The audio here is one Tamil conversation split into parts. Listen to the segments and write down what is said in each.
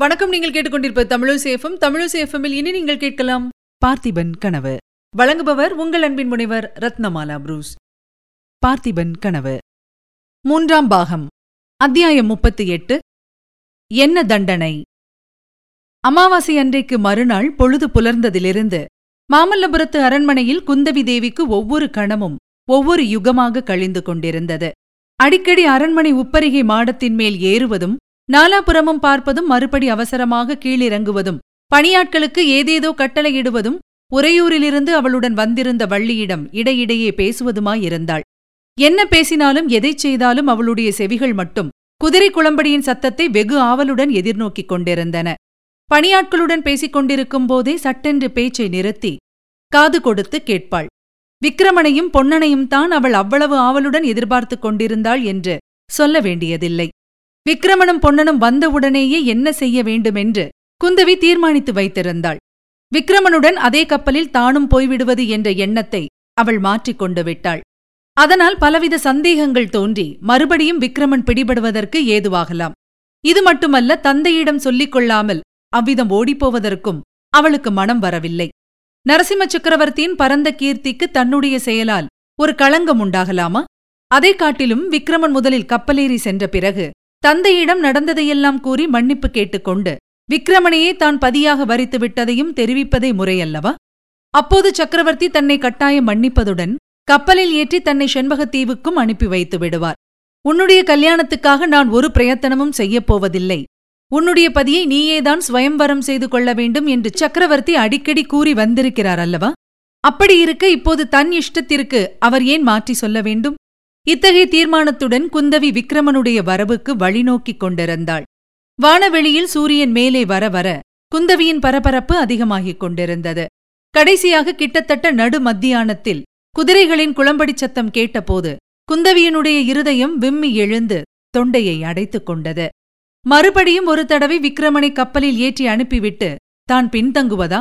வணக்கம். நீங்கள் கேட்டுக்கொண்டிருப்ப தமிழசேஃபம் தமிழசேஃபமில் இனி நீங்கள் கேட்கலாம் பார்த்திபன் கனவு. வழங்குபவர் உங்கள் அன்பின் முனைவர் ரத்னமாலா புரூஸ். பார்த்திபன் கனவு. மூன்றாம் பாகம். அத்தியாயம் முப்பத்தி எட்டு. என்ன தண்டனை? அமாவாசை அன்றைக்கு மறுநாள் பொழுது புலர்ந்ததிலிருந்து மாமல்லபுரத்து அரண்மனையில் குந்தவி தேவிக்கு ஒவ்வொரு கணமும் ஒவ்வொரு யுகமாக கழிந்து கொண்டிருந்தது. அடிக்கடி அரண்மனை உப்பரிகை மாடத்தின் மேல் ஏறுவதும் நாலாபுறமும் பார்ப்பதும் மறுபடி அவசரமாக கீழிறங்குவதும் பணியாட்களுக்கு ஏதேதோ கட்டளையிடுவதும் உறையூரிலிருந்து அவளுடன் வந்திருந்த வள்ளியிடம் இடையிடையே பேசுவதுமாயிருந்தாள். என்ன பேசினாலும் எதைச் செய்தாலும் அவளுடைய செவிகள் மட்டும் குதிரை குளம்படியின் சத்தத்தை வெகு ஆவலுடன் எதிர்நோக்கிக் கொண்டிருந்தன. பணியாட்களுடன் பேசிக் கொண்டிருக்கும் போதே சட்டென்று பேச்சை நிறுத்தி காது கொடுத்து கேட்பாள். விக்கிரமனையும் பொன்னனையும் தான் அவள் அவ்வளவு ஆவலுடன் எதிர்பார்த்துக் கொண்டிருந்தாள் என்று சொல்ல வேண்டியதில்லை. விக்கிரமனும் பொன்னனும் வந்தவுடனேயே என்ன செய்ய வேண்டுமென்று குந்தவி தீர்மானித்து வைத்திருந்தாள். விக்கிரமனுடன் அதே கப்பலில் தானும் போய்விடுவது என்ற எண்ணத்தை அவள் மாற்றிக் கொண்டு விட்டாள். அதனால் பலவித சந்தேகங்கள் தோன்றி மறுபடியும் விக்கிரமன் பிடிபடுவதற்கு ஏதுவாகலாம். இது மட்டுமல்ல தந்தையிடம் சொல்லிக் கொள்ளாமல் அவ்விதம் ஓடிப்போவதற்கும் அவளுக்கு மனம் வரவில்லை. நரசிம்ம சக்கரவர்த்தியின் பரந்த கீர்த்திக்கு தன்னுடைய செயலால் ஒரு களங்கம் உண்டாகலாமா? அதைக் காட்டிலும் விக்ரமன் முதலில் கப்பலேறி சென்ற பிறகு தந்தையிடம் நடந்ததையெல்லாம் கூறி மன்னிப்பு கேட்டுக்கொண்டு விக்ரமனையே தான் பதியாக வரித்து விட்டதையும் தெரிவிப்பதே முறையல்லவா? அப்போது சக்கரவர்த்தி தன்னை கட்டாயம் மன்னிப்பதுடன் கப்பலில் ஏற்றி தன்னை செண்பகத்தீவுக்கும் அனுப்பி வைத்து விடுவார். உன்னுடைய கல்யாணத்துக்காக நான் ஒரு பிரயத்தனமும் செய்யப் போவதில்லை. உன்னுடைய பதியை நீயேதான் ஸ்வயம்வரம் செய்து கொள்ள வேண்டும் என்று சக்கரவர்த்தி அடிக்கடி கூறி வந்திருக்கிறார் அல்லவா? அப்படி இருக்க இப்போது தன் இஷ்டத்திற்கு அவர் ஏன் மாற்றி சொல்ல வேண்டும்? இத்தகைய தீர்மானத்துடன் குந்தவி விக்ரமனுடைய வரவுக்கு வழிநோக்கிக் கொண்டிருந்தாள். வானவெளியில் சூரியன் மேலே வர வர குந்தவியின் பரபரப்பு அதிகமாகிக் கொண்டிருந்தது. கடைசியாக கிட்டத்தட்ட நடு மத்தியானத்தில் குதிரைகளின் குளம்படிச் சத்தம் கேட்டபோது குந்தவியினுடைய இருதயம் விம்மி எழுந்து தொண்டையை அடைத்துக் கொண்டது. மறுபடியும் ஒரு தடவை விக்ரமனை கப்பலில் ஏற்றி அனுப்பிவிட்டு தான் பின்தங்குவதா?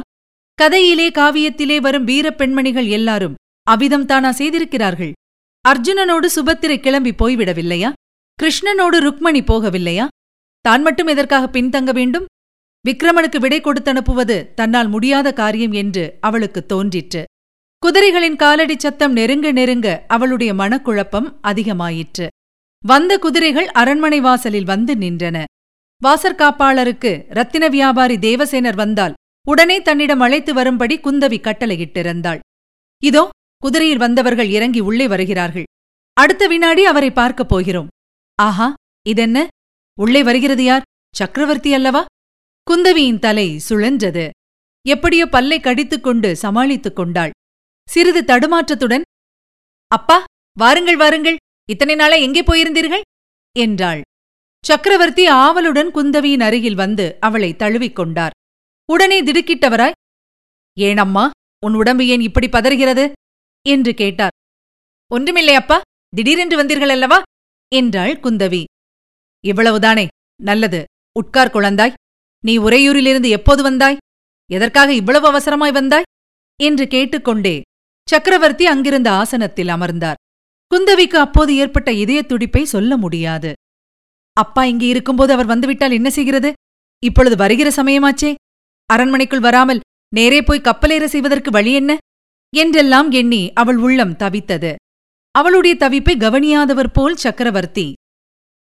கதையிலே காவியத்திலே வரும் வீரப் பெண்மணிகள் எல்லாரும் அவ்விதம் தானா செய்திருக்கிறார்கள்? அர்ஜுனனோடு சுபத்திரை கிளம்பி போய்விடவில்லையா? கிருஷ்ணனோடு ருக்மணி போகவில்லையா? தான் மட்டும் எதற்காக பின்தங்க வேண்டும்? விக்ரமனுக்கு விடை கொடுத்தனுப்புவது தன்னால் முடியாத காரியம் என்று அவளுக்கு தோன்றிற்று. குதிரைகளின் காலடி சத்தம் நெருங்க நெருங்க அவளுடைய மனக்குழப்பம் அதிகமாயிற்று. வந்த குதிரைகள் அரண்மனை வாசலில் வந்து நின்றன. வாசற்காப்பாளருக்கு ரத்தின வியாபாரி தேவசேனர் வந்தால் உடனே தன்னிடம் அழைத்து வரும்படி குந்தவி கட்டளையிட்டிருந்தாள். இதோ குதிரையில் வந்தவர்கள் இறங்கி உள்ளே வருகிறார்கள். அடுத்த வினாடி அவரை பார்க்கப் போகிறோம். ஆஹா இதென்ன? உள்ளே வருகிறது யார்? சக்கரவர்த்தி அல்லவா? குந்தவியின் தலை சுழன்றது. எப்படியோ பல்லை கடித்துக்கொண்டு சமாளித்துக் கொண்டாள். சிறிது தடுமாற்றத்துடன் அப்பா வாருங்கள் வாருங்கள். இத்தனை நாளா எங்கே போயிருந்தீர்கள்? என்றாள். சக்கரவர்த்தி ஆவலுடன் குந்தவியின் அருகில் வந்து அவளை தழுவிக்கொண்டார் உடனே திடுக்கிட்டவராய்? ஏனம்மா உன் உடம்பு ஏன் இப்படி பதறுகிறது? என்று கேட்டார். ஒன்றுமில்லை அப்பா திடீரென்று வந்தீர்கள் அல்லவா? என்றாள் குந்தவி. இவ்வளவுதானே நல்லது. உட்கார் குழந்தாய். நீ உறையூரிலிருந்து எப்போது வந்தாய்? எதற்காக இவ்வளவு அவசரமாய் வந்தாய்? என்று கேட்டுக்கொண்டே சக்கரவர்த்தி அங்கிருந்த ஆசனத்தில் அமர்ந்தார். குந்தவிக்கு அப்போது ஏற்பட்ட இதயத் துடிப்பை சொல்ல முடியாது. அப்பா இங்கே இருக்கும்போது அவர் வந்துவிட்டால் என்ன செய்கிறது? இப்பொழுது வருகிற சமயமாச்சே. அரண்மனைக்குள் வராமல் நேரே போய் கப்பலேற செய்வதற்கு வழி என்ன? என்றெல்லாம் எண்ணி அவள் உள்ளம் தவித்தது. அவளுடைய தவிப்பை கவனியாதவர் போல் சக்கரவர்த்தி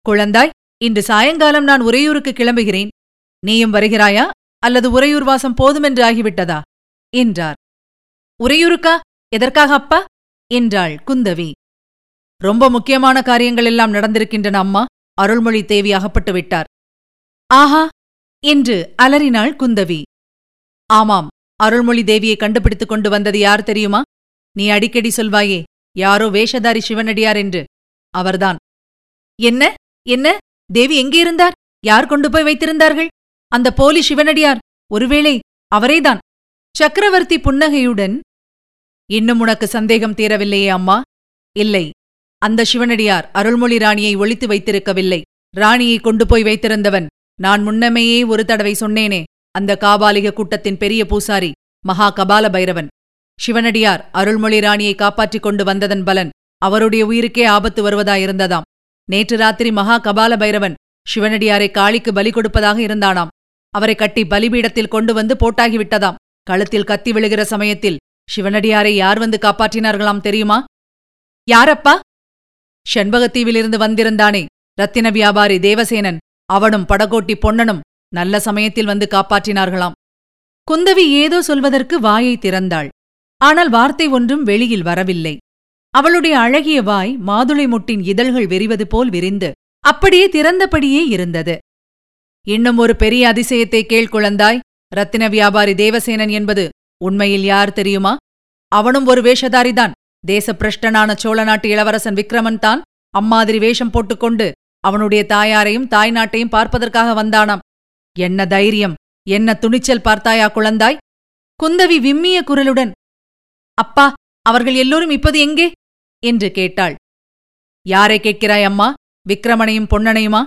குழந்தாய் இன்று சாயங்காலம் நான் உறையூருக்கு கிளம்புகிறேன். நீயும் வருகிறாயா? அல்லது உறையூர் வாசம் போதுமென்று ஆகிவிட்டதா? என்றார். உறையூருக்கா? எதற்காக அப்பா? என்றாள் குந்தவி. ரொம்ப முக்கியமான காரியங்கள் எல்லாம் நடந்திருக்கின்றன அம்மா. அருள்மொழி தேவி அகப்பட்டு விட்டார். ஆஹா! என்று அலறினாள் குந்தவி. ஆமாம் அருள்மொழி தேவியை கண்டுபிடித்துக் கொண்டு வந்தது யார் தெரியுமா? நீ அடிக்கடி சொல்வாயே யாரோ வேஷதாரி சிவனடியார் என்று. அவர்தான். என்ன? என்ன? தேவி எங்கே இருந்தார்? யார் கொண்டு போய் வைத்திருந்தார்கள்? அந்த போலி சிவனடியார் ஒருவேளை அவரேதான். சக்கரவர்த்தி புன்னகையுடன் இன்னும் உனக்கு சந்தேகம் தீரவில்லையே அம்மா? இல்லை. அந்த சிவனடியார் அருள்மொழி ராணியை ஒழித்து வைத்திருக்கவில்லை. ராணியை கொண்டு போய் வைத்திருந்தவன். நான் முன்னமேயே ஒரு தடவை சொன்னேனே அந்த காபாலிக கூட்டத்தின் பெரிய பூசாரி மகா கபால பைரவன். சிவனடியார் அருள்மொழி ராணியை காப்பாற்றிக் கொண்டு வந்ததன் பலன் அவருடைய உயிருக்கே ஆபத்து வருவதாயிருந்ததாம். நேற்று ராத்திரி மகா கபால பைரவன் சிவனடியாரை காளிக்கு பலி கொடுப்பதாக இருந்தானாம். அவரை கட்டி பலிபீடத்தில் கொண்டு வந்து போட்டாகிவிட்டதாம். கழுத்தில் கத்தி விழுகிற சமயத்தில் சிவனடியாரை யார் வந்து காப்பாற்றினார்களாம் தெரியுமா? யாரப்பா? செண்பகத்தீவிலிருந்து வந்திருந்தானே ரத்தின வியாபாரி தேவசேனன். அவனும் படகோட்டி பொன்னனும் நல்ல சமயத்தில் வந்து காப்பாற்றினார்களாம். குந்தவி ஏதோ சொல்வதற்கு வாயை திறந்தாள். ஆனால் வார்த்தை ஒன்றும் வெளியில் வரவில்லை. அவளுடைய அழகிய வாய் மாதுளை முட்டின் இதழ்கள் விரிவது போல் விரிந்து அப்படியே திறந்தபடியே இருந்தது. இன்னும் ஒரு பெரிய அதிசயத்தை கேள் குழந்தாய். ரத்தின வியாபாரி தேவசேனன் என்பது உண்மையில் யார் தெரியுமா? அவனும் ஒரு வேஷதாரிதான். தேசப்பிரஷ்டனான சோழ நாட்டு இளவரசன் விக்ரமன் தான் அம்மாதிரி வேஷம் போட்டுக்கொண்டு அவனுடைய தாயாரையும் தாய் நாட்டையும் பார்ப்பதற்காக வந்தானாம். என்ன தைரியம்? என்ன துணிச்சல் பார்த்தாயா குழந்தாய்? குந்தவி விம்மிய குரலுடன் அப்பா அவர்கள் எல்லோரும் இப்போது எங்கே? என்று கேட்டாள். யாரை கேட்கிறாய் அம்மா? விக்ரமனையும் பொன்னனையுமா?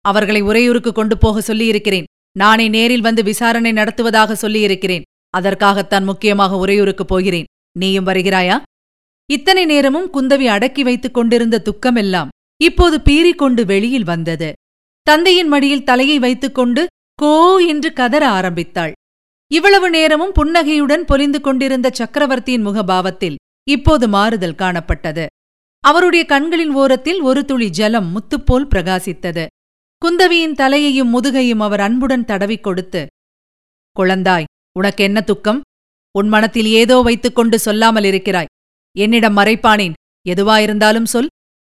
அவர்களை உறையூருக்கு கொண்டு போக சொல்லியிருக்கிறேன். நானே நேரில் வந்து விசாரணை நடத்துவதாக சொல்லியிருக்கிறேன். அதற்காகத்தான் முக்கியமாக உறையூருக்கு போகிறேன். நீயும் வருகிறாயா? இத்தனை நேரமும் குந்தவி அடக்கி வைத்துக் கொண்டிருந்த துக்கமெல்லாம் இப்போது பீறிக்கொண்டு வெளியில் வந்தது. தந்தையின் மடியில் தலையை வைத்துக்கொண்டு கோ என்று கதற ஆரம்பித்தாள். இவ்வளவு நேரமும் புன்னகையுடன் பொலிந்து கொண்டிருந்த சக்கரவர்த்தியின் முகபாவத்தில் இப்போது மாறுதல் காணப்பட்டது. அவருடைய கண்களின் ஓரத்தில் ஒரு துளி ஜலம் முத்துப்போல் பிரகாசித்தது. குந்தவியின் தலையையும் முதுகையும் அவர் அன்புடன் தடவிக் கொடுத்து குழந்தாய் உனக்கு என்ன துக்கம்? உன் மனத்தில் ஏதோ வைத்துக்கொண்டு சொல்லாமல் இருக்கிறாய். என்னிடம் மறைப்பானேன். எதுவாயிருந்தாலும் சொல்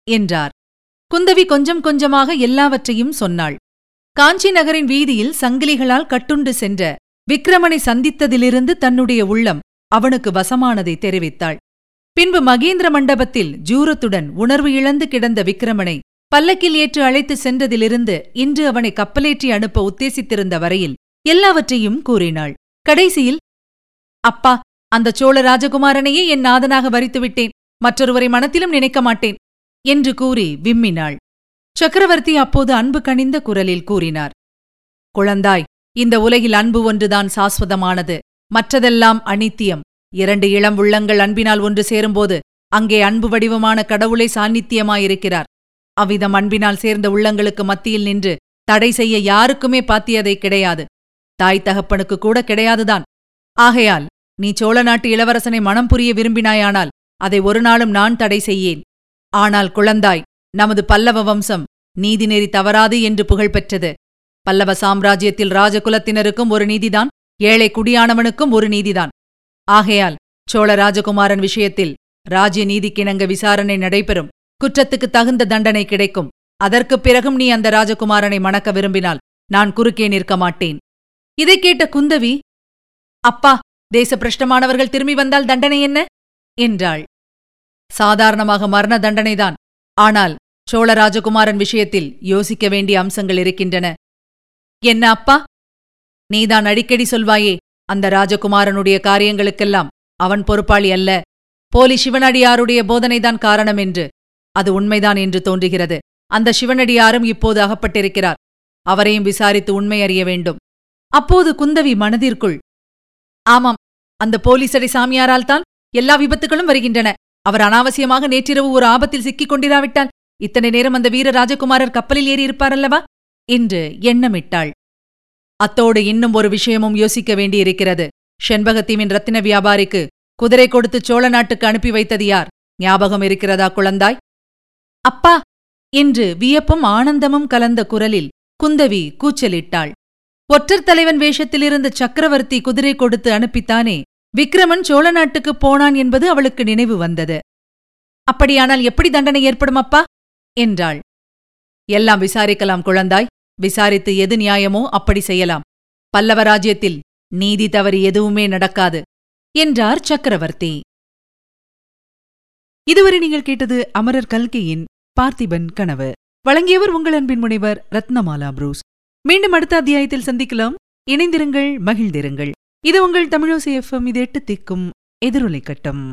என்றார். குந்தவி கொஞ்சம் கொஞ்சமாக எல்லாவற்றையும் சொன்னாள். காஞ்சி நகரின் வீதியில் சங்கிலிகளால் கட்டுண்டு சென்ற விக்ரமனை சந்தித்ததிலிருந்து தன்னுடைய உள்ளம் அவனுக்கு வசமானதை தெரிவித்தாள். பின்பு மகேந்திர மண்டபத்தில் ஜூரத்துடன் உணர்வு இழந்து கிடந்த விக்ரமனை பல்லக்கில் ஏற்று அழைத்து சென்றதிலிருந்து இன்று அவனை கப்பலேற்றி அனுப்ப உத்தேசித்திருந்த வரையில் எல்லாவற்றையும் கூறினாள். கடைசியில் அப்பா அந்த சோழ ராஜகுமாரனையே என் நாதனாக வரித்துவிட்டேன். மற்றொருவரை மனத்திலும் நினைக்க மாட்டேன் என்று கூறி விம்மினாள். சக்கரவர்த்தி அப்போது அன்பு கனிந்த குரலில் கூறினார் குழந்தாய் இந்த உலகில் அன்பு ஒன்றுதான் சாஸ்வதமானது. மற்றதெல்லாம் அனித்தியம். இரண்டு இளம் உள்ளங்கள் அன்பினால் ஒன்று சேரும்போது அங்கே அன்பு வடிவமான கடவுளை சாநித்தியமாயிருக்கிறார். அவ்விதம் அன்பினால் சேர்ந்த உள்ளங்களுக்கு மத்தியில் நின்று தடை செய்ய யாருக்குமே பாத்தியதை கிடையாது. தாய் தகப்பனுக்கு கூட கிடையாதுதான். ஆகையால் நீ சோழ நாட்டு இளவரசனை மனம் புரிய விரும்பினாயானால் அதை ஒரு நாளும் நான் தடை செய்யேன். ஆனால் குழந்தாய் நமது பல்லவ வம்சம் நீதிநெறி தவறாது என்று புகழ்பெற்றது. பல்லவ சாம்ராஜ்யத்தில் ராஜகுலத்தினருக்கும் ஒரு நீதிதான் ஏழை குடியானவனுக்கும் ஒரு நீதிதான். ஆகையால் சோழ ராஜகுமாரன் விஷயத்தில் ராஜ்ய நீதிக்கிணங்க விசாரணை நடைபெறும். குற்றத்துக்கு தகுந்த தண்டனை கிடைக்கும். அதற்குப் பிறகும் நீ அந்த ராஜகுமாரனை மணக்க விரும்பினால் நான் குறுக்கே நிற்க மாட்டேன். இதைக் கேட்ட குந்தவி அப்பா தேசப்பிரஷ்டமானவர்கள் திரும்பி வந்தால் தண்டனை என்ன? என்றாள். சாதாரணமாக மரண தண்டனைதான். ஆனால் சோழ ராஜகுமாரன் விஷயத்தில் யோசிக்க வேண்டிய அம்சங்கள் இருக்கின்றன. என்ன அப்பா? நீதான் அடிக்கடி சொல்வாயே அந்த ராஜகுமாரனுடைய காரியங்களுக்கெல்லாம் அவன் பொறுப்பாளி அல்ல. போலி சிவனடியாருடைய போதனைதான் காரணம் என்று. அது உண்மைதான் என்று தோன்றுகிறது. அந்த சிவனடியாரும் இப்போது அகப்பட்டிருக்கிறார். அவரையும் விசாரித்து உண்மை அறிய வேண்டும். அப்போது குந்தவி மனதிற்குள் ஆமாம் அந்த போலீசடை சாமியாரால் தான் எல்லா விபத்துகளும் வருகின்றன. அவர் அனாவசியமாக நேற்றிரவு ஒரு ஆபத்தில் சிக்கிக் கொண்டிராவிட்டால் இத்தனை நேரம் அந்த வீர ராஜகுமாரர் கப்பலில் ஏறி இருப்பாரல்லவா? என்று எண்ணமிட்டாள். அத்தோடு இன்னும் ஒரு விஷயமும் யோசிக்க வேண்டியிருக்கிறது. செண்பகத்தீவின் ரத்தின வியாபாரிக்கு குதிரை கொடுத்து சோழ நாட்டுக்கு அனுப்பி வைத்தது யார்? ஞாபகம் இருக்கிறதா குழந்தாய்? அப்பா! என்று வியப்பும் ஆனந்தமும் கலந்த குரலில் குந்தவி கூச்சலிட்டாள். ஒற்றர் தலைவன் வேஷத்திலிருந்த சக்கரவர்த்தி குதிரை கொடுத்து அனுப்பித்தானே விக்ரமன் சோழ நாட்டுக்குப் போனான் என்பது அவளுக்கு நினைவு வந்தது. அப்படியானால் எப்படி தண்டனை ஏற்படும் அப்பா? என்றாள். எல்லாம் விசாரிக்கலாம் குழந்தாய். விசாரித்து எது நியாயமோ அப்படி செய்யலாம். பல்லவ ராஜ்யத்தில் நீதி தவறி எதுவுமே நடக்காது என்றார் சக்கரவர்த்தி. இதுவரை நீங்கள் கேட்டது அமரர் கல்கையின் பார்த்திபன் கனவு. வழங்கியவர் உங்கள் அன்பின் முனைவர் ரத்னமாலா புரூஸ். மீண்டும் அடுத்த அத்தியாயத்தில் சந்திக்கலாம். இணைந்திருங்கள் மகிழ்ந்திருங்கள். இது உங்கள் தமிழோசி எஃப்எம் இது எட்டு திக்கும் எதிரொலை கட்டம்